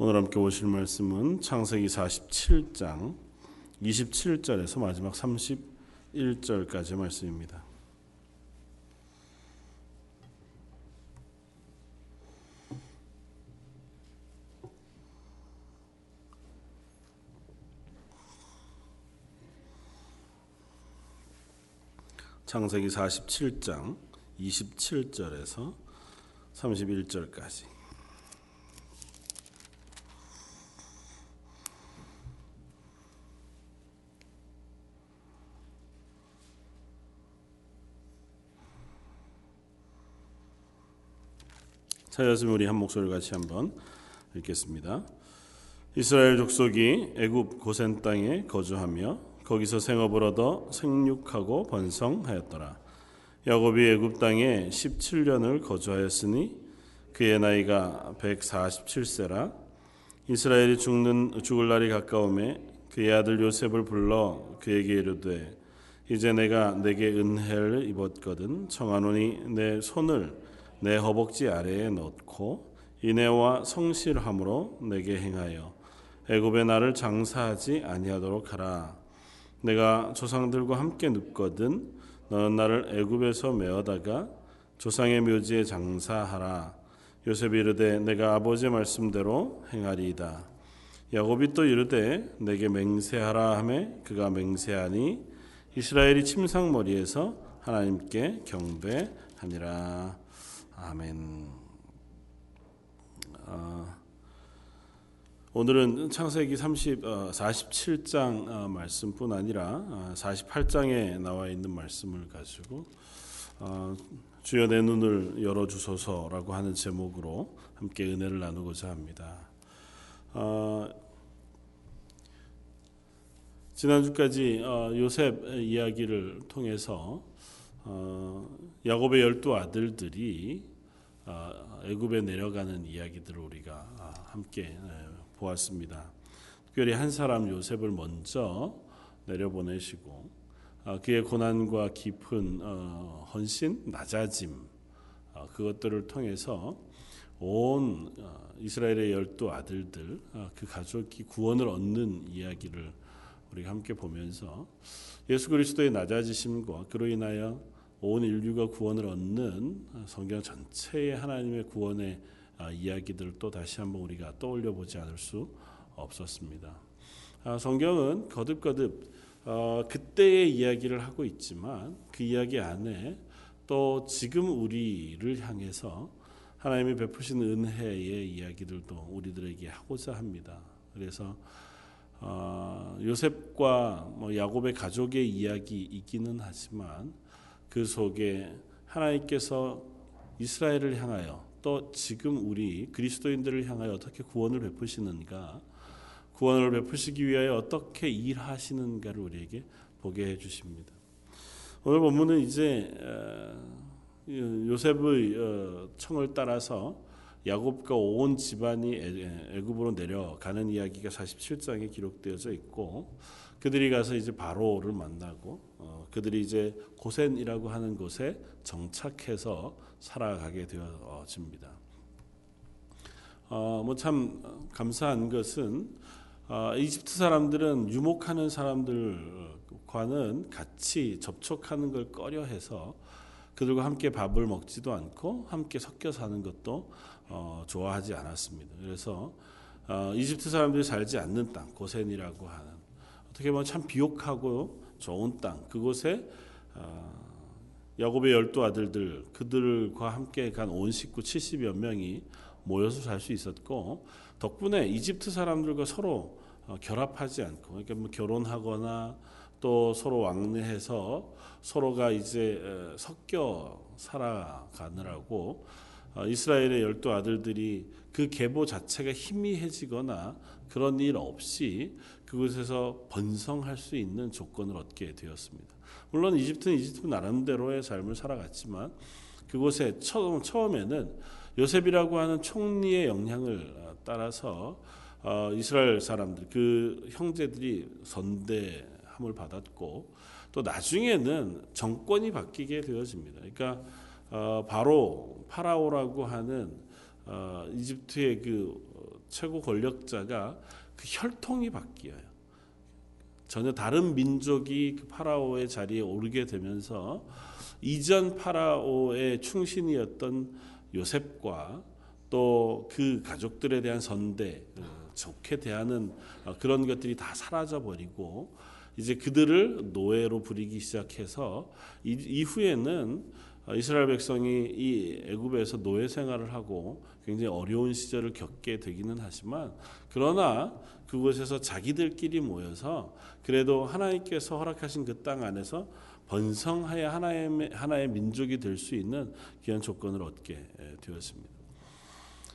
오늘 함께 오실 말씀은 창세기 47장 27절에서 마지막 31절까지 말씀입니다. 창세기 47장 27절에서 31절까지 찾았으면 우리 한 목소리 같이 한번 읽겠습니다. 이스라엘 족속이 애굽 고센 땅에 거주하며 거기서 생업을 얻어 생육하고 번성하였더라. 야곱이 애굽 땅에 17년을 거주하였으니 그의 나이가 147세라. 이스라엘이 죽는 죽을 날이 가까움에 그의 아들 요셉을 불러 그에게 이르되 이제 내가 내게 은혜를 입었거든 청하노니 내 손을 내 허벅지 아래에 넣고 인애와 성실함으로 내게 행하여 애굽의 나를 장사하지 아니하도록 하라. 내가 조상들과 함께 눕거든 너는 나를 애굽에서 메어다가 조상의 묘지에 장사하라. 요셉이 이르되 내가 아버지 말씀대로 행하리이다. 야곱이 또 이르되 내게 맹세하라 하매 그가 맹세하니 이스라엘이 침상머리에서 하나님께 경배하니라. 아멘. 어, 오늘은 창세기 30, 어, 47장 어, 말씀뿐 아니라 어, 48장에 나와 있는 말씀을 가지고 어, 주여 내 눈을 열어 주소서라고 하는 제목으로 함께 은혜를 나누고자 합니다. 어, 지난주까지 어, 요셉 이야기를 통해서 어, 야곱의 열두 아들들이 어, 애굽에 내려가는 이야기들을 우리가 아, 함께 보았습니다. 특별히 한 사람 요셉을 먼저 내려보내시고 아, 그의 고난과 깊은 헌신, 낮아짐 그것들을 통해서 온 이스라엘의 열두 아들들 그 가족이 구원을 얻는 이야기를 우리가 함께 보면서 예수 그리스도의 낮아지심과 그로 인하여 온 인류가 구원을 얻는 성경 전체의 하나님의 구원의 아, 이야기들을 또 다시 한번 우리가 떠올려 보지 않을 수 없었습니다. 아, 성경은 거듭거듭 어, 그때의 이야기를 하고 있지만 그 이야기 안에 또 지금 우리를 향해서 하나님이 베푸신 은혜의 이야기들도 우리들에게 하고자 합니다. 그래서 어, 요셉과 뭐 야곱의 가족의 이야기이기는 하지만 그 속에 하나님께서 이스라엘을 향하여 또 지금 우리 그리스도인들을 향하여 어떻게 구원을 베푸시는가 구원을 베푸시기 위하여 어떻게 일하시는가를 우리에게 보게 해 주십니다. 오늘 본문은 이제 요셉의 어, 청을 따라서 야곱과 온 집안이 애굽으로 내려가는 이야기가 47장에 기록되어져 있고 그들이 가서 이제 바로를 만나고 어, 그들이 이제 고센이라고 하는 곳에 정착해서 살아가게 되어집니다. 어, 뭐참 감사한 것은 어, 이집트 사람들은 유목하는 사람들과는 같이 접촉하는 걸 꺼려해서 그들과 함께 밥을 먹지도 않고 함께 섞여 사는 것도 어, 좋아하지 않았습니다. 그래서 어, 이집트 사람들이 살지 않는 땅 고센이라고 하는 어떻게 보면 참 비옥하고 좋은 땅 그곳에 어, 야곱의 열두 아들들 그들과 함께 간 온 식구 70여 명이 모여서 살 수 있었고 덕분에 이집트 사람들과 서로 어, 결합하지 않고 그러니까 뭐 결혼하거나 또 서로 왕래해서 서로가 이제 섞여 살아가느라고 어, 이스라엘의 열두 아들들이 그 계보 자체가 희미해지거나 그런 일 없이 그곳에서 번성할 수 있는 조건을 얻게 되었습니다. 물론 이집트는 이집트 나름대로의 삶을 살아갔지만 그곳에 처음, 처음에는 요셉이라고 하는 총리의 영향을 어, 따라서 어, 이스라엘 사람들 그 형제들이 선대함을 받았고 또 나중에는 정권이 바뀌게 되어집니다. 그러니까 어, 바로 파라오라고 하는 어, 이집트의 그 어, 최고 권력자가 그 혈통이 바뀌어요. 전혀 다른 민족이 그 파라오의 자리에 오르게 되면서 이전 파라오의 충신이었던 요셉과 또 그 가족들에 대한 선대, 어, 좋게 대하는 어, 그런 것들이 다 사라져 버리고 이제 그들을 노예로 부리기 시작해서 이후에는 어, 이스라엘 백성이 이 애굽에서 노예 생활을 하고 굉장히 어려운 시절을 겪게 되기는 하지만 그러나 그곳에서 자기들끼리 모여서 그래도 하나님께서 허락하신 그 땅 안에서 번성하여 하나의 하나의 민족이 될 수 있는 귀한 조건을 얻게 되었습니다.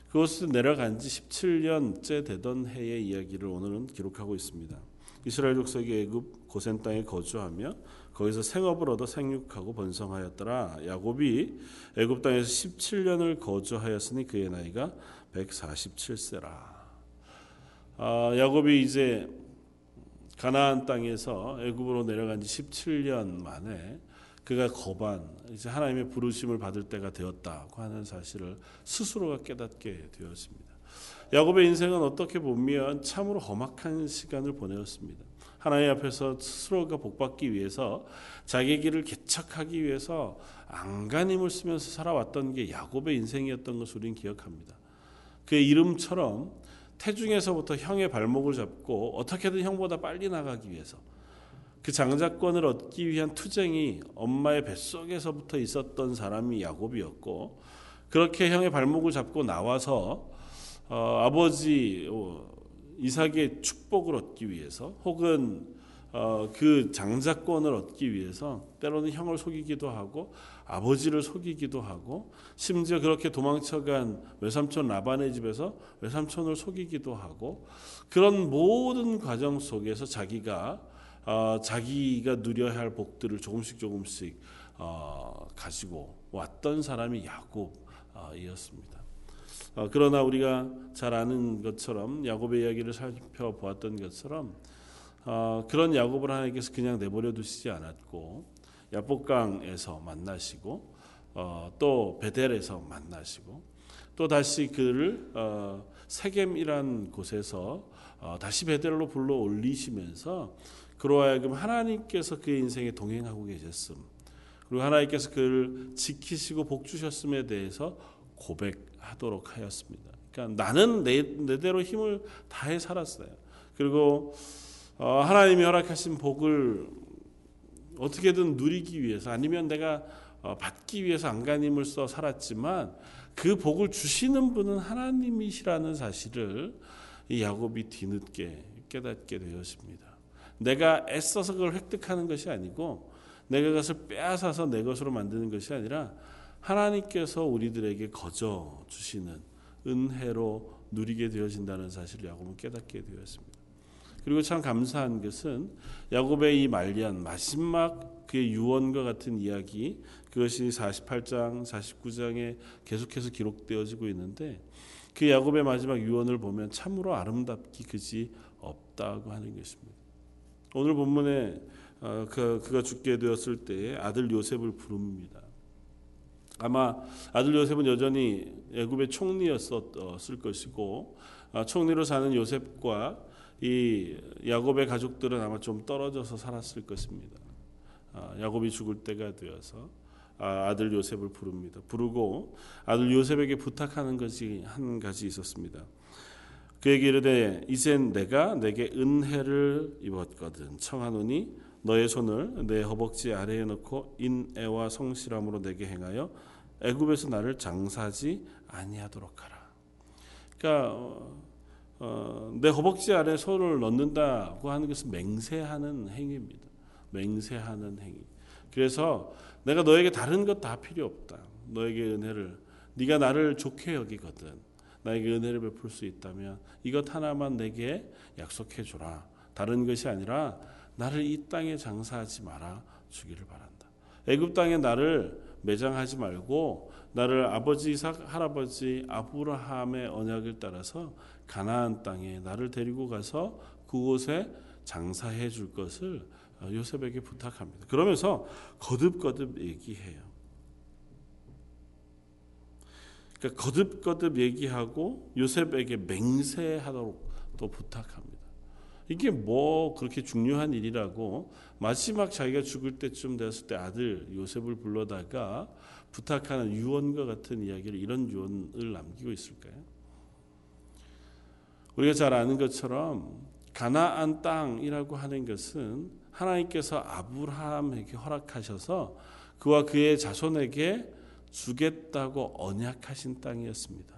그곳에 내려간 지 17년째 되던 해의 이야기를 오늘은 기록하고 있습니다. 이스라엘 족속이 애굽 고센 땅에 거주하며 거기서 생업을 얻어 생육하고 번성하였더라. 야곱이 애굽 땅에서 17년을 거주하였으니 그의 나이가 147세라. 아, 야곱이 이제 가나안 땅에서 애굽으로 내려간 지 17년 만에 그가 거반 이제 하나님의 부르심을 받을 때가 되었다고 하는 사실을 스스로가 깨닫게 되었습니다. 야곱의 인생은 어떻게 보면 참으로 험악한 시간을 보내었습니다. 하나님 앞에서 스스로가 복받기 위해서 자기 길을 개척하기 위해서 안간힘을 쓰면서 살아왔던 게 야곱의 인생이었던 것을 우리는 기억합니다. 그의 이름처럼 태중에서부터 형의 발목을 잡고 어떻게든 형보다 빨리 나가기 위해서 그 장자권을 얻기 위한 투쟁이 엄마의 뱃속에서부터 있었던 사람이 야곱이었고 그렇게 형의 발목을 잡고 나와서 어, 아버지 어, 이삭의 축복을 얻기 위해서 혹은 어, 그 장자권을 얻기 위해서 때로는 형을 속이기도 하고 아버지를 속이기도 하고 심지어 그렇게 도망쳐간 외삼촌 라반의 집에서 외삼촌을 속이기도 하고 그런 모든 과정 속에서 자기가 어, 자기가 누려야 할 복들을 조금씩 조금씩 어, 가지고 왔던 사람이 야곱이었습니다. 어, 그러나 우리가 잘 아는 것처럼 야곱의 이야기를 살펴보았던 것처럼 어, 그런 야곱을 하나님께서 그냥 내버려 두시지 않았고 야복강에서 만나시고 어, 또 베델에서 만나시고 또 다시 그를 어, 세겜이란 곳에서 어, 다시 베델로 불러 올리시면서 그로 하여금 하나님께서 그의 인생에 동행하고 계셨음. 그리고 하나님께서 그를 지키시고 복 주셨음에 대해서 고백 하도록 하였습니다. 그러니까 나는 내, 내 대로 힘을 다해 살았어요. 그리고 어, 하나님이 허락하신 복을 어떻게든 누리기 위해서 아니면 내가 어, 받기 위해서 안간힘을 써 살았지만 그 복을 주시는 분은 하나님이시라는 사실을 이 야곱이 뒤늦게 깨닫게 되었습니다. 내가 애써서 그걸 획득하는 것이 아니고 내가 그것을 빼앗아서 내 것으로 만드는 것이 아니라 하나님께서 우리들에게 거저 주시는 은혜로 누리게 되어진다는 사실을 야곱은 깨닫게 되었습니다. 그리고 참 감사한 것은 야곱의 이 말년 마지막 그의 유언과 같은 이야기 그것이 48장, 49장에 계속해서 기록되어지고 있는데 그 야곱의 마지막 유언을 보면 참으로 아름답기 그지 없다고 하는 것입니다. 오늘 본문에 어, 그, 그가 죽게 되었을 때 아들 요셉을 부릅니다. 아마 아들 요셉은 여전히 애굽의 총리였었을 것이고 아, 총리로 사는 요셉과 이 야곱의 가족들은 아마 좀 떨어져서 살았을 것입니다. 아, 야곱이 죽을 때가 되어서 아, 아들 요셉을 부릅니다. 부르고 아들 요셉에게 부탁하는 것이 한 가지 있었습니다. 그에게 이르되 이젠 내가 내게 은혜를 입었거든 청하노니 너의 손을 내 허벅지 아래에 넣고 인애와 성실함으로 내게 행하여 애굽에서 나를 장사지 아니하도록 하라. 그러니까 어, 어, 내 허벅지 아래 손을 넣는다고 하는 것은 맹세하는 행위입니다. 맹세하는 행위. 그래서 내가 너에게 다른 것 다 필요 없다. 너에게 은혜를 네가 나를 좋게 여기거든. 나에게 은혜를 베풀 수 있다면 이것 하나만 내게 약속해 주라. 다른 것이 아니라 나를 이 땅에 장사하지 말아 주기를 바란다. 애굽 땅에 나를 매장하지 말고 나를 아버지 이삭 할아버지 아브라함의 언약을 따라서 가나안 땅에 나를 데리고 가서 그곳에 장사해 줄 것을 요셉에게 부탁합니다. 그러면서 거듭거듭 얘기해요. 그러니까 거듭거듭 얘기하고 요셉에게 맹세하도록 또 부탁합니다. 이게 뭐 그렇게 중요한 일이라고 마지막 자기가 죽을 때쯤 됐을 때 아들 요셉을 불러다가 부탁하는 유언과 같은 이야기를 이런 유언을 남기고 있을까요? 우리가 잘 아는 것처럼 가나안 땅이라고 하는 것은 하나님께서 아브라함에게 허락하셔서 그와 그의 자손에게 주겠다고 언약하신 땅이었습니다.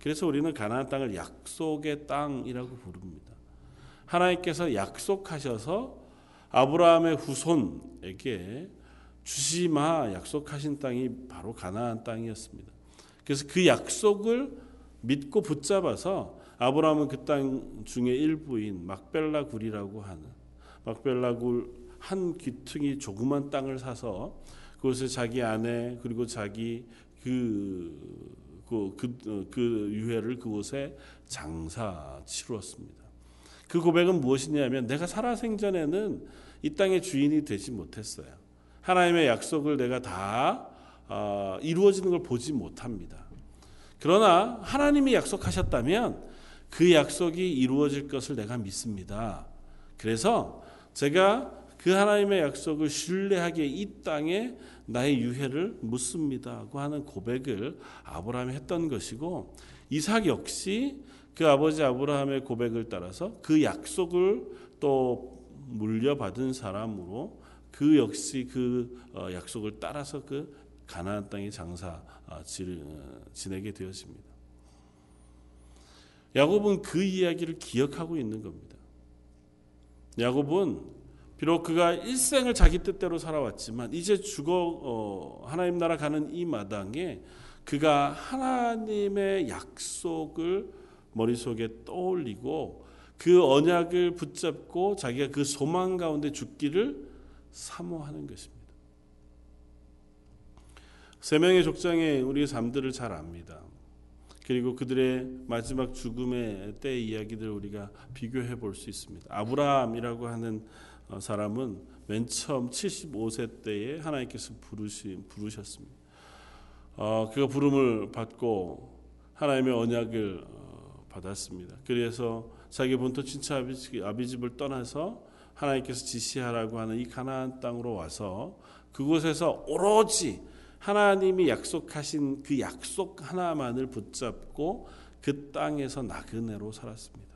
그래서 우리는 가나안 땅을 약속의 땅이라고 부릅니다. 하나님께서 약속하셔서 아브라함의 후손에게 주시마 약속하신 땅이 바로 가나안 땅이었습니다. 그래서 그 약속을 믿고 붙잡아서 아브라함은 그 땅 중에 일부인 막벨라 굴이라고 하는 막벨라 굴한 귀퉁이 조그만 땅을 사서 그곳에 자기 아내 그리고 자기 그, 그, 그, 그 유해를 그곳에 장사 치루었습니다. 그 고백은 무엇이냐면 내가 살아생전에는 이 땅의 주인이 되지 못했어요. 하나님의 약속을 내가 다 어, 이루어지는 걸 보지 못합니다. 그러나 하나님이 약속하셨다면 그 약속이 이루어질 것을 내가 믿습니다. 그래서 제가 그 하나님의 약속을 신뢰하기에 이 땅에 나의 유해를 묻습니다고 하는 고백을 아브라함이 했던 것이고 이삭 역시 그 아버지 아브라함의 고백을 따라서 그 약속을 또 물려받은 사람으로 그 역시 그 어, 약속을 따라서 그 가나안 땅의 장사 아, 지내게 되었습니다. 야곱은 그 이야기를 기억하고 있는 겁니다. 야곱은 비록 그가 일생을 자기 뜻대로 살아왔지만 이제 죽어 어, 하나님 나라 가는 이 마당에 그가 하나님의 약속을 머릿속에 떠올리고 그 언약을 붙잡고 자기가 그 소망 가운데 죽기를 사모하는 것입니다. 세 명의 족장의 우리의 삶들을 잘 압니다. 그리고 그들의 마지막 죽음의 때 이야기들 우리가 비교해 볼 수 있습니다. 아브라함이라고 하는 어, 사람은 맨 처음 75세 때에 하나님께서 부르시, 부르셨습니다. 어, 그가 부름을 받고 하나님의 언약을 어, 받았습니다. 그래서 자기 본토 친척 아비집, 아비집을 떠나서 하나님께서 지시하라고 하는 이 가나안 땅으로 와서 그곳에서 오로지 하나님이 약속하신 그 약속 하나만을 붙잡고 그 땅에서 나그네로 살았습니다.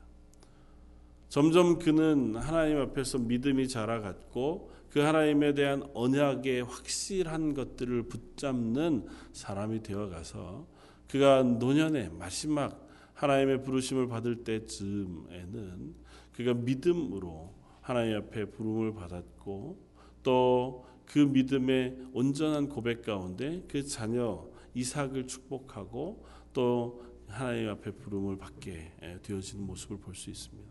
점점 그는 하나님 앞에서 믿음이 자라갔고 그 하나님에 대한 언약의 확실한 것들을 붙잡는 사람이 되어가서 그가 노년의 마지막 하나님의 부르심을 받을 때쯤에는 그가 믿음으로 하나님 앞에 부름을 받았고 또 그 믿음의 온전한 고백 가운데 그 자녀 이삭을 축복하고 또 하나님 앞에 부름을 받게 되어지는 모습을 볼 수 있습니다.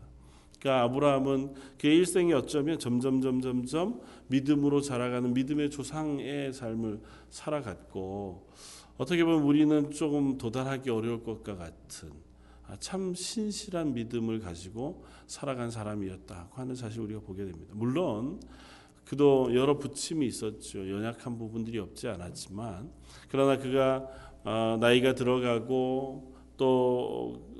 그러니까 아브라함은 그의 일생이 어쩌면 점점 점점 점 믿음으로 자라가는 믿음의 조상의 삶을 살아갔고 어떻게 보면 우리는 조금 도달하기 어려울 것과 같은 아, 참 신실한 믿음을 가지고 살아간 사람이었다고 하는 사실 우리가 보게 됩니다. 물론 그도 여러 부침이 있었죠. 연약한 부분들이 없지 않았지만 그러나 그가 어, 나이가 들어가고 또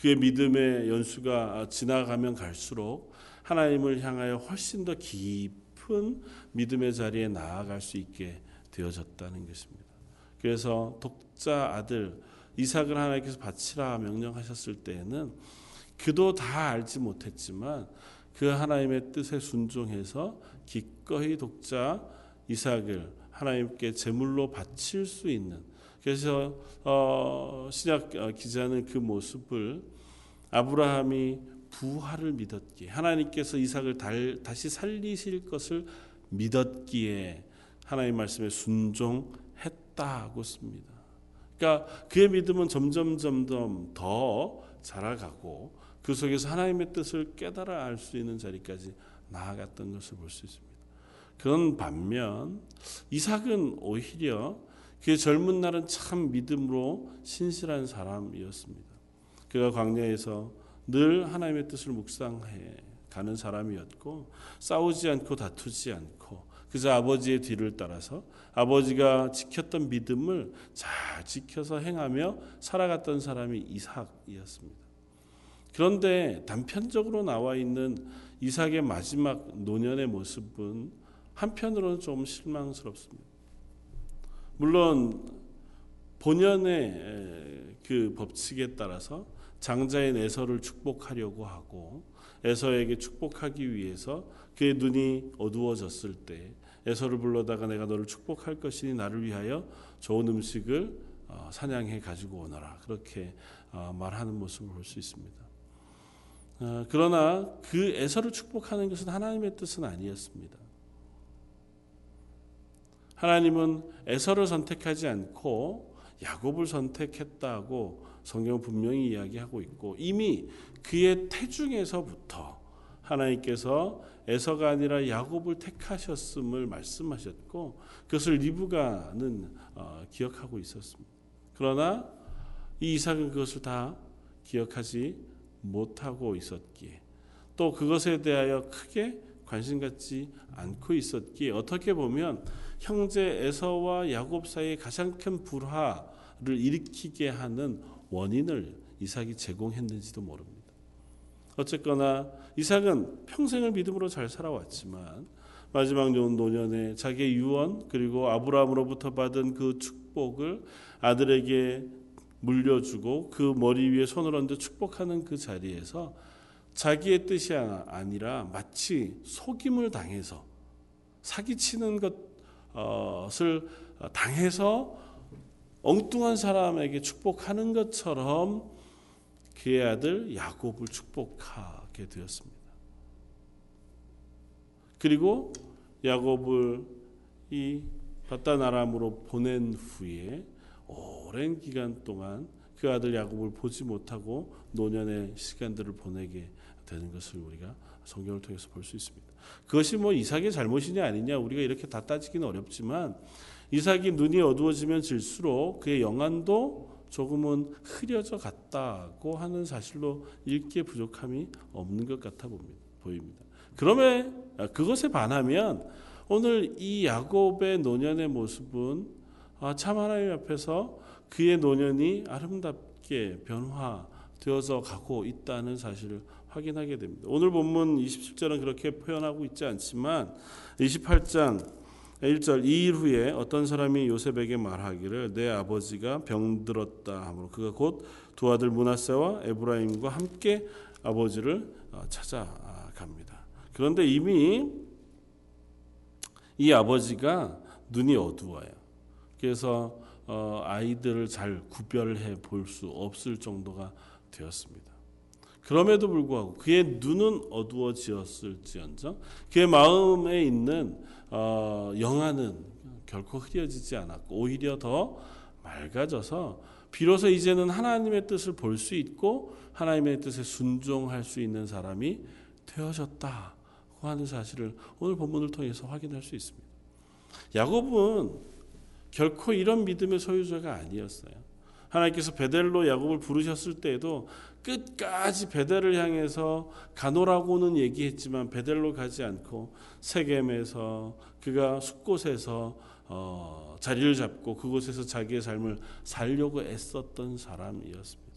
그의 믿음의 연수가 지나가면 갈수록 하나님을 향하여 훨씬 더 깊은 믿음의 자리에 나아갈 수 있게 되어졌다는 것입니다. 그래서 독자 아들 이삭을 하나님께서 바치라 명령하셨을 때에는 그도 다 알지 못했지만 그 하나님의 뜻에 순종해서 기꺼이 독자 이삭을 하나님께 제물로 바칠 수 있는 그래서 어, 신약 어, 기자는 그 모습을 아브라함이 부활을 믿었기에 하나님께서 이삭을 달, 다시 살리실 것을 믿었기에 하나님 말씀에 순종했다고 씁니다. 그러니까 그의 믿음은 점점 점점 더 자라가고 그 속에서 하나님의 뜻을 깨달아 알 수 있는 자리까지 나아갔던 것을 볼 수 있습니다. 그런 반면 이삭은 오히려 그 젊은 날은 참 믿음으로 신실한 사람이었습니다. 그가 광야에서 늘 하나님의 뜻을 묵상해 가는 사람이었고 싸우지 않고 다투지 않고 그래서 아버지의 뒤를 따라서 아버지가 지켰던 믿음을 잘 지켜서 행하며 살아갔던 사람이 이삭이었습니다. 그런데 단편적으로 나와 있는 이삭의 마지막 노년의 모습은 한편으로는 좀 실망스럽습니다. 물론 본연의 그 법칙에 따라서 장자의 에서를 축복하려고 하고 에서에게 축복하기 위해서 그의 눈이 어두워졌을 때 에서를 불러다가 내가 너를 축복할 것이니 나를 위하여 좋은 음식을 어, 사냥해 가지고 오너라 그렇게 어, 말하는 모습을 볼 수 있습니다. 어, 그러나 그 에서를 축복하는 것은 하나님의 뜻은 아니었습니다. 하나님은 에서를 선택하지 않고 야곱을 선택했다고 성경 분명히 이야기하고 있고 이미 그의 태중에서부터 하나님께서 에서가 아니라 야곱을 택하셨음을 말씀하셨고 그것을 리브가는 어, 기억하고 있었습니다. 그러나 이 이삭은 그것을 다 기억하지 못하고 있었기에 또 그것에 대하여 크게 관심 갖지 않고 있었기에 어떻게 보면 형제 에서와 야곱 사이의 가장 큰 불화를 일으키게 하는 원인을 이삭이 제공했는지도 모릅니다. 어쨌거나 이삭은 평생을 믿음으로 잘 살아왔지만 마지막 노년에 자기의 유언 그리고 아브라함으로부터 받은 그 축복을 아들에게 물려주고 그 머리 위에 손을 얹어 축복하는 그 자리에서 자기의 뜻이 아니라 마치 속임을 당해서 사기치는 것을 당해서 엉뚱한 사람에게 축복하는 것처럼 그의 아들 야곱을 축복하게 되었습니다. 그리고 야곱을 이 바다나람으로 보낸 후에 오랜 기간 동안 그 아들 야곱을 보지 못하고 노년의 시간들을 보내게 되는 것을 우리가 성경을 통해서 볼 수 있습니다. 그것이 뭐 이삭의 잘못이냐 아니냐 우리가 이렇게 다 따지기는 어렵지만 이삭이 눈이 어두워지면 질수록 그의 영안도 조금은 흐려져 갔다고 하는 사실로 읽기에 부족함이 없는 것 같아 보입니다. 그러면 아, 그것에 반하면 오늘 이 야곱의 노년의 모습은 아, 참 하나님 앞에서 그의 노년이 아름답게 변화되어서 가고 있다는 사실을 확인하게 됩니다. 오늘 본문 27절은 그렇게 표현하고 있지 않지만 28장 1절 이 일 후에 어떤 사람이 요셉에게 말하기를 내 아버지가 병들었다 하므로 그가 곧 두 아들 문하세와 에브라임과 함께 아버지를 어, 찾아갑니다. 그런데 이미 이 아버지가 눈이 어두워요. 그래서 어, 아이들을 잘 구별해 볼 수 없을 정도가 되었습니다. 그럼에도 불구하고 그의 눈은 어두워지었을지언정 그의 마음에 있는 어, 영화는 결코 흐려지지 않았고 오히려 더 맑아져서 비로소 이제는 하나님의 뜻을 볼 수 있고 하나님의 뜻에 순종할 수 있는 사람이 되어졌다고 하는 사실을 오늘 본문을 통해서 확인할 수 있습니다. 야곱은 결코 이런 믿음의 소유자가 아니었어요. 하나님께서 베델로 야곱을 부르셨을 때에도 끝까지 베델을 향해서 가노라고는 얘기했지만 베델로 가지 않고 세겜에서 그가 숲곳에서 어, 자리를 잡고 그곳에서 자기의 삶을 살려고 애썼던 사람이었습니다.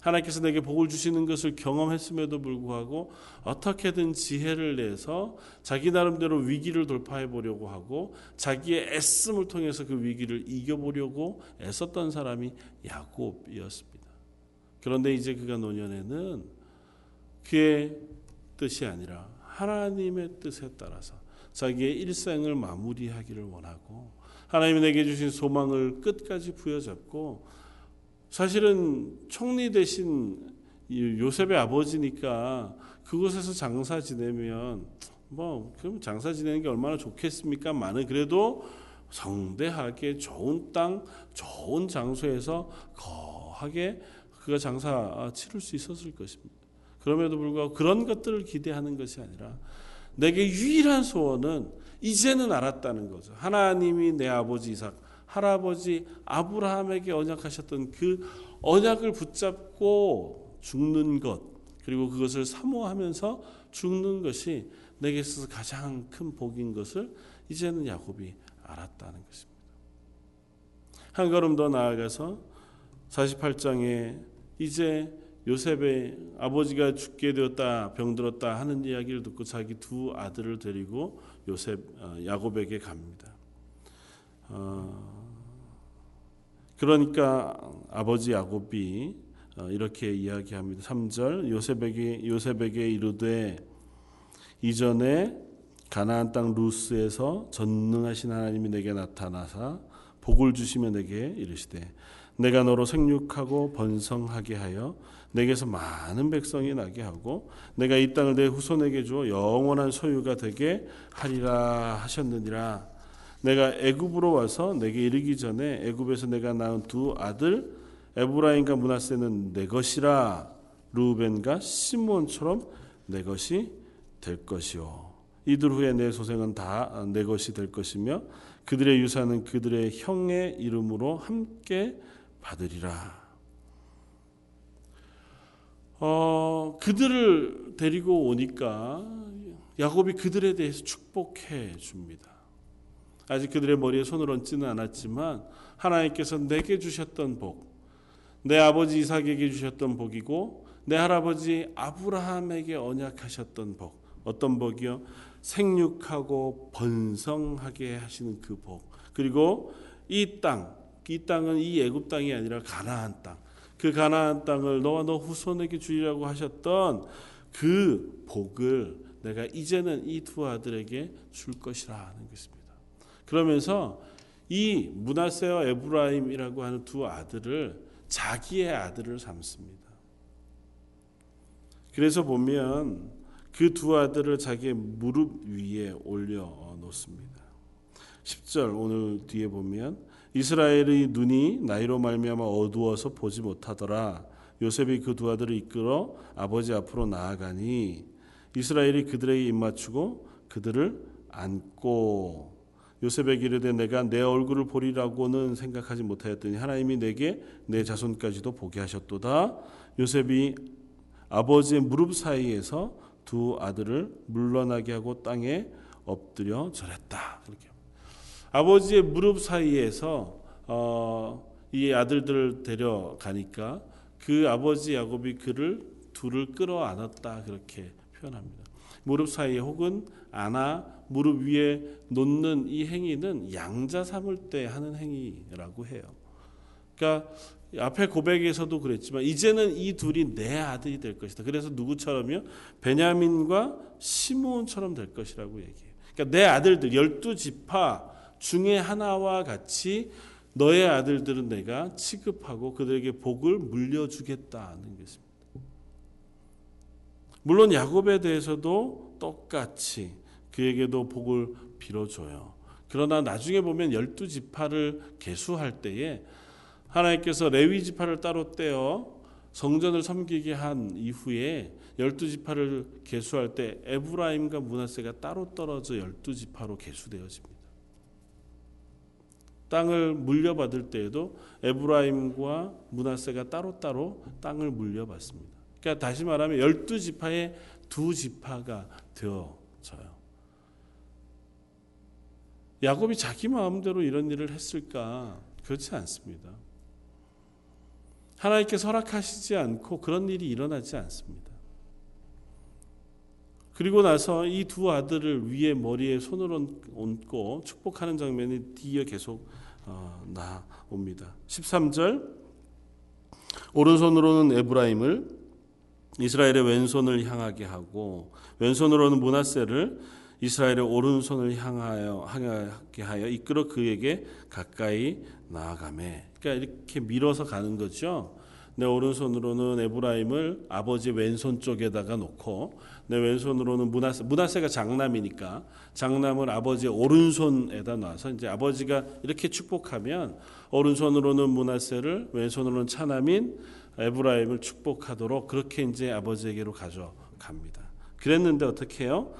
하나님께서 내게 복을 주시는 것을 경험했음에도 불구하고 어떻게든 지혜를 내서 자기 나름대로 위기를 돌파해 보려고 하고 자기의 애씀을 통해서 그 위기를 이겨보려고 애썼던 사람이 야곱이었습니다. 그런데 이제 그가 노년에는 그의 뜻이 아니라 하나님의 뜻에 따라서 자기의 일생을 마무리하기를 원하고 하나님이 내게 주신 소망을 끝까지 부여잡고 사실은 총리 대신 요셉의 아버지니까 그곳에서 장사 지내면 뭐 그럼 장사 지내는 게 얼마나 좋겠습니까? 많은 그래도 성대하게 좋은 땅, 좋은 장소에서 거하게 그가 장사 아, 치를 수 있었을 것입니다. 그럼에도 불구하고 그런 것들을 기대하는 것이 아니라 내게 유일한 소원은 이제는 알았다는 거죠. 하나님이 내 아버지 이삭, 할아버지 아브라함에게 언약하셨던 그 언약을 붙잡고 죽는 것, 그리고 그것을 사모하면서 죽는 것이 내게 있어서 가장 큰 복인 것을 이제는 야곱이 알았다는 것입니다. 한 걸음 더 나아가서 48장에 이제 요셉의 아버지가 죽게 되었다 병들었다 하는 이야기를 듣고 자기 두 아들을 데리고 요셉 어, 야곱에게 갑니다. 어, 그러니까 아버지 야곱이 어, 이렇게 이야기합니다. 3절 요셉에게 요셉에게 이르되 이전에 가나안 땅 루스에서 전능하신 하나님이 내게 나타나사 복을 주시며 내게 이르시되 내가 너로 생육하고 번성하게 하여 내게서 많은 백성이 나게 하고 내가 이 땅을 내 후손에게 주어 영원한 소유가 되게 하리라 하셨느니라. 내가 애굽으로 와서 내게 이르기 전에 애굽에서 내가 낳은 두 아들 에브라임과 문하세는 내 것이라. 루벤과 시몬처럼 내 것이 될 것이요. 이들 후에 내 소생은 다 내 것이 될 것이며 그들의 유산은 그들의 형의 이름으로 함께 받으리라. 어, 그들을 데리고 오니까 야곱이 그들에 대해서 축복해 줍니다. 아직 그들의 머리에 손을 얹지는 않았지만 하나님께서 내게 주셨던 복, 내 아버지 이삭에게 주셨던 복이고 내 할아버지 아브라함에게 언약하셨던 복, 어떤 복이요? 생육하고 번성하게 하시는 그 복. 그리고 이 땅, 이 땅은 이 애굽 땅이 아니라 가나안 땅. 그 가나안 땅을 너와 너 후손에게 주리라고 하셨던 그 복을 내가 이제는 이 두 아들에게 줄 것이라 하는 것입니다. 그러면서 이 문하세와 에브라임이라고 하는 두 아들을 자기의 아들을 삼습니다. 그래서 보면 그 두 아들을 자기의 무릎 위에 올려 놓습니다. 10절 오늘 뒤에 보면 이스라엘의 눈이 나이로 말미암아 어두워서 보지 못하더라. 요셉이 그 두 아들을 이끌어 아버지 앞으로 나아가니 이스라엘이 그들에게 입맞추고 그들을 안고 요셉에게 이르되 내가 내 얼굴을 보리라고는 생각하지 못하였더니 하나님이 내게 내 자손까지도 보게 하셨도다. 요셉이 아버지의 무릎 사이에서 두 아들을 물러나게 하고 땅에 엎드려 절했다. 이렇게 아버지의 무릎 사이에서 어, 이 아들들을 데려가니까 그 아버지 야곱이 그를 둘을 끌어안았다 그렇게 표현합니다. 무릎 사이에 혹은 안아 무릎 위에 놓는 이 행위는 양자 삼을 때 하는 행위라고 해요. 그러니까 앞에 고백에서도 그랬지만 이제는 이 둘이 내 아들이 될 것이다. 그래서 누구처럼요? 베냐민과 시몬처럼 될 것이라고 얘기해요. 그러니까 내 아들들 열두 지파 중에 하나와 같이 너의 아들들은 내가 취급하고 그들에게 복을 물려주겠다는 것입니다. 물론 야곱에 대해서도 똑같이 그에게도 복을 빌어줘요. 그러나 나중에 보면 열두 지파를 계수할 때에 하나님께서 레위 지파를 따로 떼어 성전을 섬기게 한 이후에 열두 지파를 계수할 때 에브라임과 문하세가 따로 떨어져 열두 지파로 계수되어집니다. 땅을 물려받을 때에도 에브라임과 문하세가 따로따로 땅을 물려받습니다. 그러니까 다시 말하면 열두 지파의 두 지파가 되어져요. 야곱이 자기 마음대로 이런 일을 했을까? 그렇지 않습니다. 하나님께서 허락하시지 않고 그런 일이 일어나지 않습니다. 그리고 나서 이 두 아들을 위에 머리에 손을 얹고 축복하는 장면이 뒤에 계속 어, 나옵니다. 13절 오른손으로는 에브라임을 이스라엘의 왼손을 향하게 하고 왼손으로는 문하세를 이스라엘의 오른손을 향하여 향하게 하여 이끌어 그에게 가까이 나아가매. 그러니까 이렇게 밀어서 가는 거죠. 내 오른손으로는 에브라임을 아버지 왼손 쪽에다가 놓고 내 왼손으로는 문하세 문하세가 장남이니까 장남을 아버지의 오른손에다 놔서 이제 아버지가 이렇게 축복하면 오른손으로는 문하세를 왼손으로는 차남인 에브라임을 축복하도록 그렇게 이제 아버지에게로 가져갑니다. 그랬는데 어떻게 해요?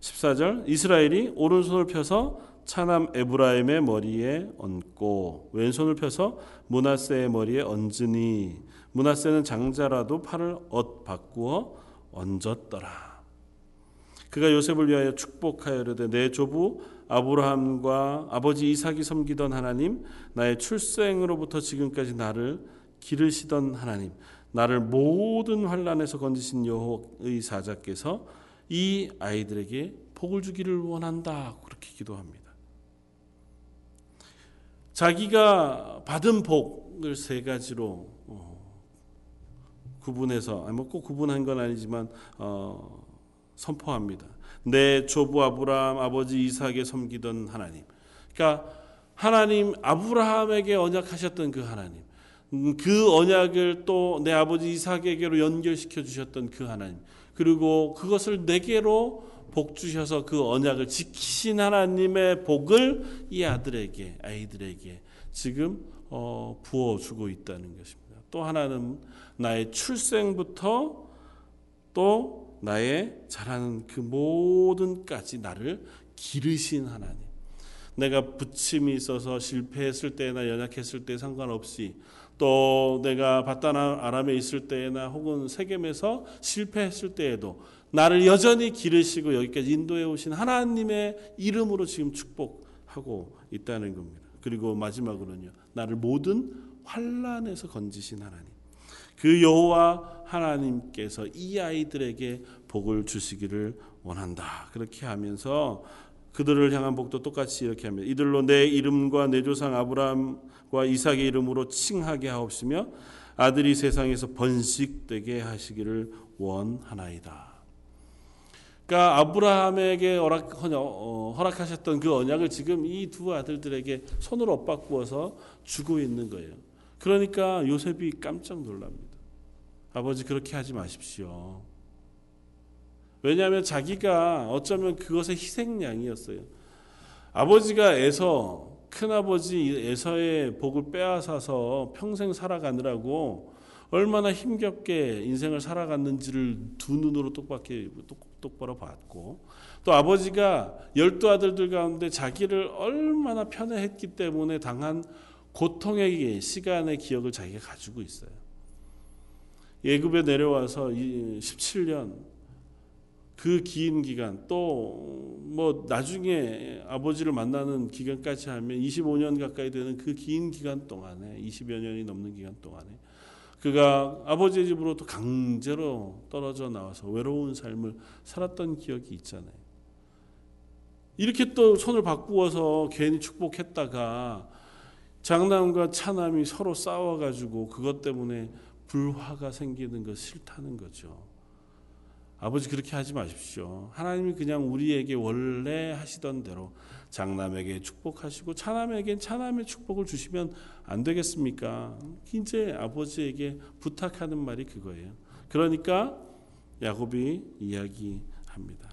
14절 이스라엘이 오른손을 펴서 차남 에브라임의 머리에 얹고 왼손을 펴서 문하세의 머리에 얹으니 문하세는 장자라도 팔을 엇 바꾸어 얹었더라. 그가 요셉을 위하여 축복하여 이르되 내 조부 아브라함과 아버지 이삭이 섬기던 하나님, 나의 출생으로부터 지금까지 나를 기르시던 하나님, 나를 모든 환란에서 건지신 여호와의 사자께서 이 아이들에게 복을 주기를 원한다. 그렇게 기도합니다. 자기가 받은 복을 세 가지로 어, 구분해서 뭐꼭 구분한 건 아니지만 어, 선포합니다. 내 조부 아브라함 아버지 이삭에 섬기던 하나님. 그러니까 하나님 아브라함에게 언약하셨던 그 하나님. 음, 그 언약을 또 내 아버지 이삭에게로 연결시켜 주셨던 그 하나님. 그리고 그것을 내게로 복 주셔서 그 언약을 지키신 하나님의 복을 이 아들에게 아이들에게 지금 어, 부어 주고 있다는 것입니다. 또 하나는 나의 출생부터 또 나의 자라는 그 모든까지 나를 기르신 하나님. 내가 부침이 있어서 실패했을 때나 연약했을 때 상관없이 또 내가 바다나 아람에 있을 때나 혹은 세겜에서 실패했을 때에도 나를 여전히 기르시고 여기까지 인도해 오신 하나님의 이름으로 지금 축복하고 있다는 겁니다. 그리고 마지막으로는요. 나를 모든 환란에서 건지신 하나님. 그 여호와 하나님께서 이 아이들에게 복을 주시기를 원한다. 그렇게 하면서 그들을 향한 복도 똑같이 이렇게 합니다. 이들로 내 이름과 내 조상 아브라함과 이삭의 이름으로 칭하게 하옵시며 아들이 세상에서 번식되게 하시기를 원하나이다. 그러니까 아브라함에게 허락, 어, 허락하셨던 그 언약을 지금 이 두 아들들에게 손으로 엇바꾸어서 주고 있는 거예요. 그러니까 요셉이 깜짝 놀랍니다. 아버지 그렇게 하지 마십시오. 왜냐하면 자기가 어쩌면 그것의 희생양이었어요. 아버지가 에서 큰아버지 에서의 복을 빼앗아서 평생 살아가느라고 얼마나 힘겹게 인생을 살아갔는지를 두 눈으로 똑밖에 똑바로 봤고 또 아버지가 열두 아들들 가운데 자기를 얼마나 편애했기 때문에 당한 고통의 시간의 기억을 자기가 가지고 있어요. 예급에 내려와서 17년 그 긴 기간 또 뭐 나중에 아버지를 만나는 기간까지 하면 25년 가까이 되는 그 긴 기간 동안에 20여 년이 넘는 기간 동안에 그가 아버지의 집으로 또 강제로 떨어져 나와서 외로운 삶을 살았던 기억이 있잖아요. 이렇게 또 손을 바꾸어서 괜히 축복했다가 장남과 차남이 서로 싸워가지고 그것 때문에 불화가 생기는 것 싫다는 거죠. 아버지 그렇게 하지 마십시오. 하나님이 그냥 우리에게 원래 하시던 대로 장남에게 축복하시고 차남에겐 차남의 축복을 주시면 안 되겠습니까? 이제 아버지에게 부탁하는 말이 그거예요. 그러니까 야곱이 이야기합니다.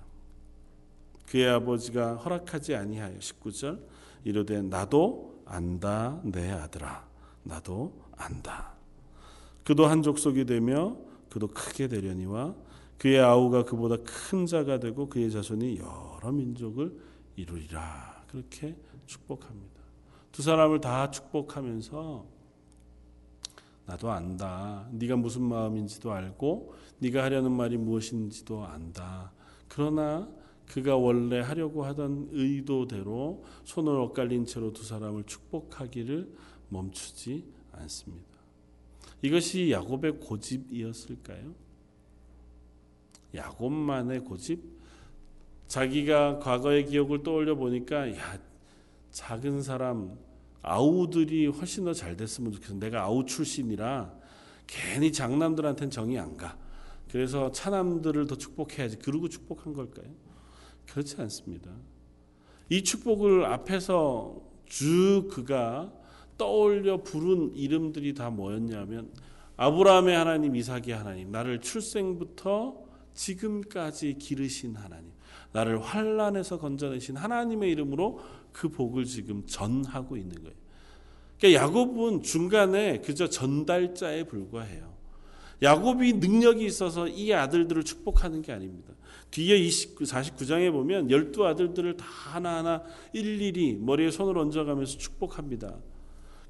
그의 아버지가 허락하지 아니하여 19절 이르되 나도 안다 내 아들아 나도 안다. 그도 한 족속이 되며 그도 크게 되려니와 그의 아우가 그보다 큰 자가 되고 그의 자손이 여러 민족을 이루리라. 그렇게 축복합니다. 두 사람을 다 축복하면서 나도 안다. 네가 무슨 마음인지도 알고 네가 하려는 말이 무엇인지도 안다. 그러나 그가 원래 하려고 하던 의도대로 손을 엇갈린 채로 두 사람을 축복하기를 멈추지 않습니다. 이것이 야곱의 고집이었을까요? 야곱만의 고집? 자기가 과거의 기억을 떠올려 보니까 야 작은 사람 아우들이 훨씬 더 잘 됐으면 좋겠어. 내가 아우 출신이라 괜히 장남들한테는 정이 안 가. 그래서 차남들을 더 축복해야지. 그러고 축복한 걸까요? 그렇지 않습니다. 이 축복을 앞에서 쭉 그가 떠올려 부른 이름들이 다 뭐였냐면 아브라함의 하나님, 이삭의 하나님, 나를 출생부터 지금까지 기르신 하나님, 나를 환란에서 건져내신 하나님의 이름으로 그 복을 지금 전하고 있는 거예요. 그러니까 야곱은 중간에 그저 전달자에 불과해요. 야곱이 능력이 있어서 이 아들들을 축복하는 게 아닙니다. 뒤에 29, 49장에 보면 열두 아들들을 다 하나하나 일일이 머리에 손을 얹어가면서 축복합니다.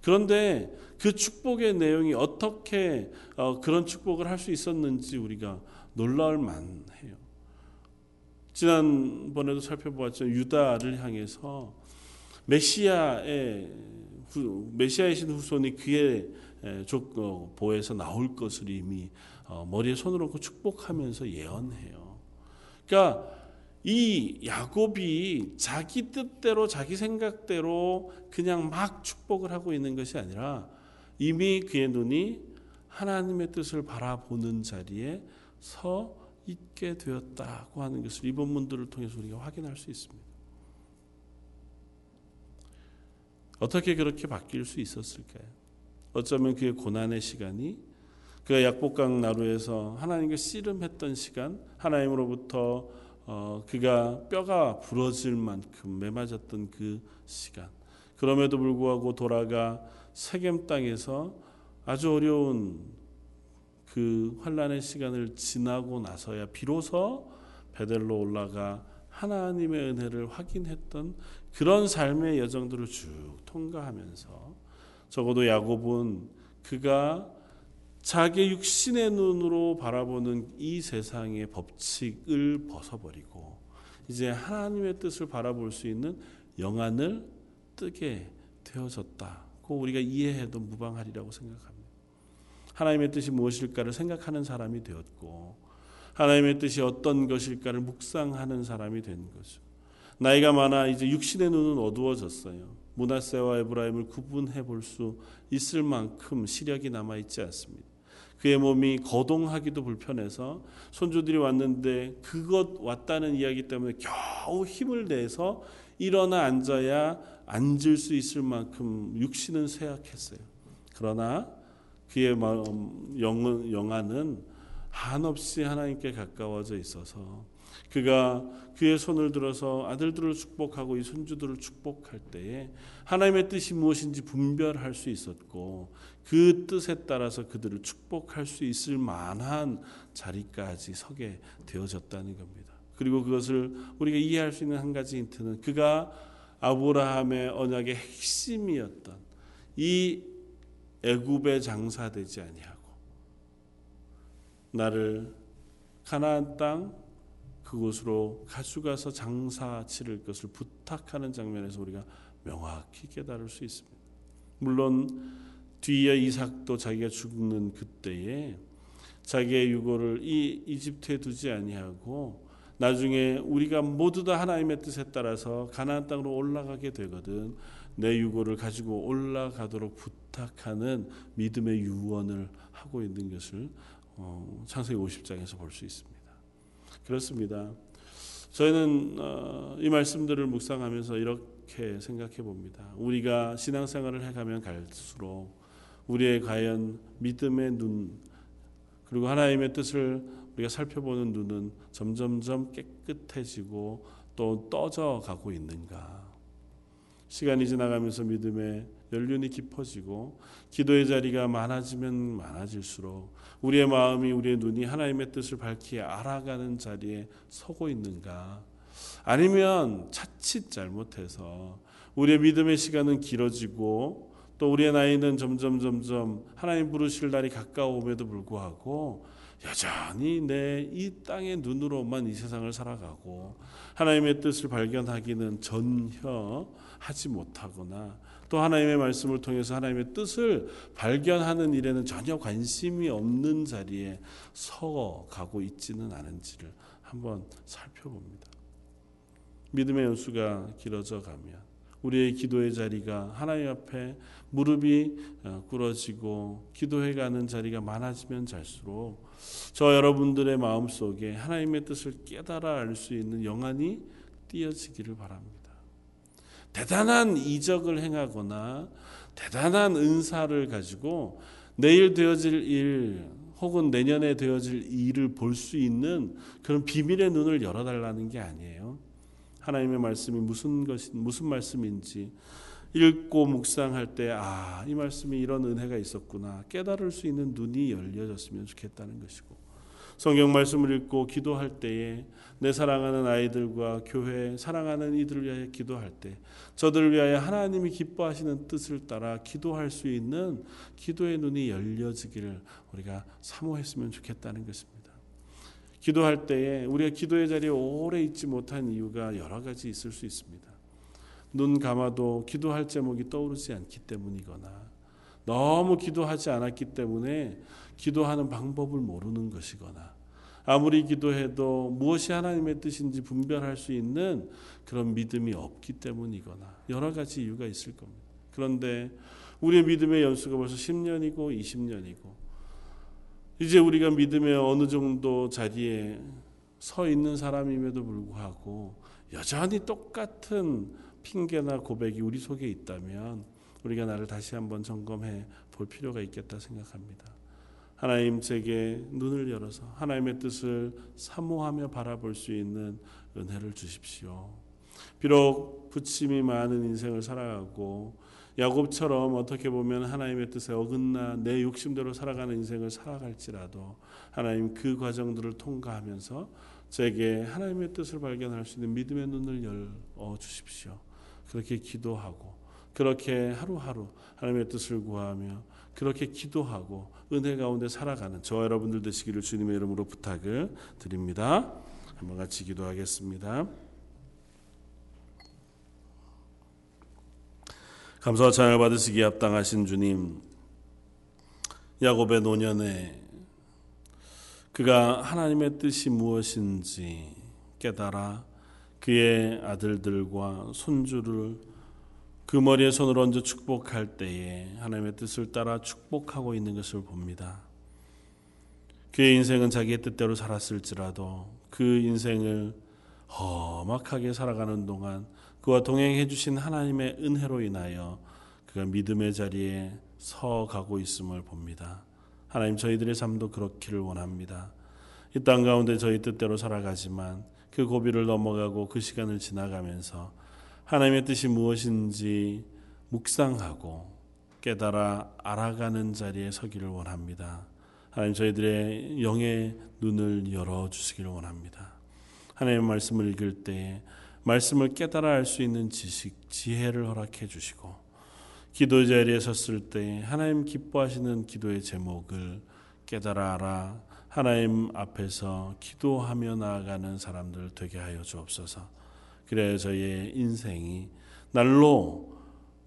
그런데 그 축복의 내용이 어떻게 어, 그런 축복을 할 수 있었는지 우리가 놀라울 만해요. 지난번에도 살펴보았죠. 유다를 향해서 메시아의 후, 메시아이신 후손이 그의 족 보에서 나올 것을 이미 어, 머리에 손을 얹고 축복하면서 예언해요. 그러니까 이 야곱이 자기 뜻대로 자기 생각대로 그냥 막 축복을 하고 있는 것이 아니라 이미 그의 눈이 하나님의 뜻을 바라보는 자리에 서 있게 되었다고 하는 것을 이 본문들을 통해서 우리가 확인할 수 있습니다. 어떻게 그렇게 바뀔 수 있었을까요? 어쩌면 그의 고난의 시간이 그가 약복강 나루에서 하나님께 씨름했던 시간, 하나님으로부터 어, 그가 뼈가 부러질 만큼 매맞았던 그 시간. 그럼에도 불구하고 돌아가 세겜 땅에서 아주 어려운 그 환란의 시간을 지나고 나서야 비로소 베델로 올라가 하나님의 은혜를 확인했던 그런 삶의 여정들을 쭉 통과하면서 적어도 야곱은 그가 자기 육신의 눈으로 바라보는 이 세상의 법칙을 벗어버리고 이제 하나님의 뜻을 바라볼 수 있는 영안을 뜨게 되어졌다고 우리가 이해해도 무방하리라고 생각합니다. 하나님의 뜻이 무엇일까를 생각하는 사람이 되었고 하나님의 뜻이 어떤 것일까를 묵상하는 사람이 된 거죠. 나이가 많아 이제 육신의 눈은 어두워졌어요. 문하세와 에브라임을 구분해 볼 수 있을 만큼 시력이 남아 있지 않습니다. 그의 몸이 거동하기도 불편해서 손주들이 왔는데 그것 왔다는 이야기 때문에 겨우 힘을 내서 일어나 앉아야 앉을 수 있을 만큼 육신은 쇠약했어요. 그러나 그의 영, 영안은 한없이 하나님께 가까워져 있어서 그가 그의 손을 들어서 아들들을 축복하고 이 손주들을 축복할 때에 하나님의 뜻이 무엇인지 분별할 수 있었고 그 뜻에 따라서 그들을 축복할 수 있을 만한 자리까지 서게 되어졌다는 겁니다. 그리고 그것을 우리가 이해할 수 있는 한 가지 힌트는 그가 아브라함의 언약의 핵심이었던 이 애굽에 장사되지 아니하고 나를 가나안 땅 그곳으로 가져가서 장사 치를 것을 부탁하는 장면에서 우리가 명확히 깨달을 수 있습니다. 물론 뒤에 이삭도 자기가 죽는 그때에 자기의 유고를 이 이집트에 두지 아니하고 나중에 우리가 모두 다 하나님의 뜻에 따라서 가나안 땅으로 올라가게 되거든 내 유고를 가지고 올라가도록 부탁하는 믿음의 유언을 하고 있는 것을 어, 창세기 50장에서 볼 수 있습니다. 그렇습니다. 저희는 어, 이 말씀들을 묵상하면서 이렇게 생각해 봅니다. 우리가 신앙생활을 해가면 갈수록 우리의 과연 믿음의 눈 그리고 하나님의 뜻을 우리가 살펴보는 눈은 점점점 깨끗해지고 또 떠져 가고 있는가? 시간이 지나가면서 믿음의 연륜이 깊어지고 기도의 자리가 많아지면 많아질수록 우리의 마음이 우리의 눈이 하나님의 뜻을 밝히 알아가는 자리에 서고 있는가? 아니면 자칫 잘못해서 우리의 믿음의 시간은 길어지고 또 우리의 나이는 점점 점점 하나님 부르실 날이 가까움에도 불구하고 여전히 내 이 땅의 눈으로만 이 세상을 살아가고 하나님의 뜻을 발견하기는 전혀 하지 못하거나 또 하나님의 말씀을 통해서 하나님의 뜻을 발견하는 일에는 전혀 관심이 없는 자리에 서 가고 있지는 않은지를 한번 살펴봅니다. 믿음의 연수가 길어져 가면 우리의 기도의 자리가 하나님 앞에 무릎이 어, 꿇어지고 기도해 가는 자리가 많아지면 잘수록 저 여러분들의 마음 속에 하나님의 뜻을 깨달아 알 수 있는 영안이 띄어지기를 바랍니다. 대단한 이적을 행하거나 대단한 은사를 가지고 내일 되어질 일 혹은 내년에 되어질 일을 볼 수 있는 그런 비밀의 눈을 열어달라는 게 아니에요. 하나님의 말씀이 무슨 것이 무슨 말씀인지 읽고 묵상할 때 아, 이 말씀이 이런 은혜가 있었구나 깨달을 수 있는 눈이 열려졌으면 좋겠다는 것이고 성경 말씀을 읽고 기도할 때에 내 사랑하는 아이들과 교회 사랑하는 이들을 위하여 기도할 때 저들을 위하여 하나님이 기뻐하시는 뜻을 따라 기도할 수 있는 기도의 눈이 열려지기를 우리가 사모했으면 좋겠다는 것입니다. 기도할 때에 우리가 기도의 자리에 오래 있지 못한 이유가 여러 가지 있을 수 있습니다. 눈 감아도 기도할 제목이 떠오르지 않기 때문이거나 너무 기도하지 않았기 때문에 기도하는 방법을 모르는 것이거나 아무리 기도해도 무엇이 하나님의 뜻인지 분별할 수 있는 그런 믿음이 없기 때문이거나 여러 가지 이유가 있을 겁니다. 그런데 우리의 믿음의 연수가 벌써 10년이고 20년이고 이제 우리가 믿음의 어느 정도 자리에 서 있는 사람임에도 불구하고 여전히 똑같은 핑계나 고백이 우리 속에 있다면 우리가 나를 다시 한번 점검해 볼 필요가 있겠다 생각합니다. 하나님 제게 눈을 열어서 하나님의 뜻을 사모하며 바라볼 수 있는 은혜를 주십시오. 비록 부침이 많은 인생을 살아가고 야곱처럼 어떻게 보면 하나님의 뜻에 어긋나 내 욕심대로 살아가는 인생을 살아갈지라도 하나님 그 과정들을 통과하면서 제게 하나님의 뜻을 발견할 수 있는 믿음의 눈을 열어 주십시오. 그렇게 기도하고 그렇게 하루하루 하나님의 뜻을 구하며 그렇게 기도하고 은혜 가운데 살아가는 저와 여러분들 되시기를 주님의 이름으로 부탁을 드립니다. 한번 같이 기도하겠습니다. 감사와 찬양을 받으시기에 합당하신 주님 야곱의 노년에 그가 하나님의 뜻이 무엇인지 깨달아 그의 아들들과 손주를 그 머리에 손을 얹어 축복할 때에 하나님의 뜻을 따라 축복하고 있는 것을 봅니다. 그의 인생은 자기의 뜻대로 살았을지라도 그 인생을 험악하게 살아가는 동안 그와 동행해 주신 하나님의 은혜로 인하여 그가 믿음의 자리에 서 가고 있음을 봅니다. 하나님 저희들의 삶도 그렇기를 원합니다. 이 땅 가운데 저희 뜻대로 살아가지만 그 고비를 넘어가고 그 시간을 지나가면서 하나님의 뜻이 무엇인지 묵상하고 깨달아 알아가는 자리에 서기를 원합니다. 하나님 저희들의 영의 눈을 열어 주시기를 원합니다. 하나님의 말씀을 읽을 때 말씀을 깨달아 알 수 있는 지식, 지혜를 허락해 주시고 기도 자리에 섰을 때 하나님 기뻐하시는 기도의 제목을 깨달아 알아 하나님 앞에서 기도하며 나아가는 사람들 되게 하여 주옵소서. 그래야 저희의 인생이 날로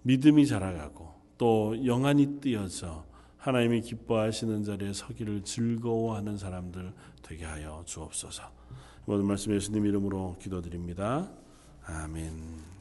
믿음이 자라가고 또 영안이 뛰어져 하나님이 기뻐하시는 자리에 서기를 즐거워하는 사람들 되게 하여 주옵소서. 모든 말씀 예수님 이름으로 기도드립니다. 아멘.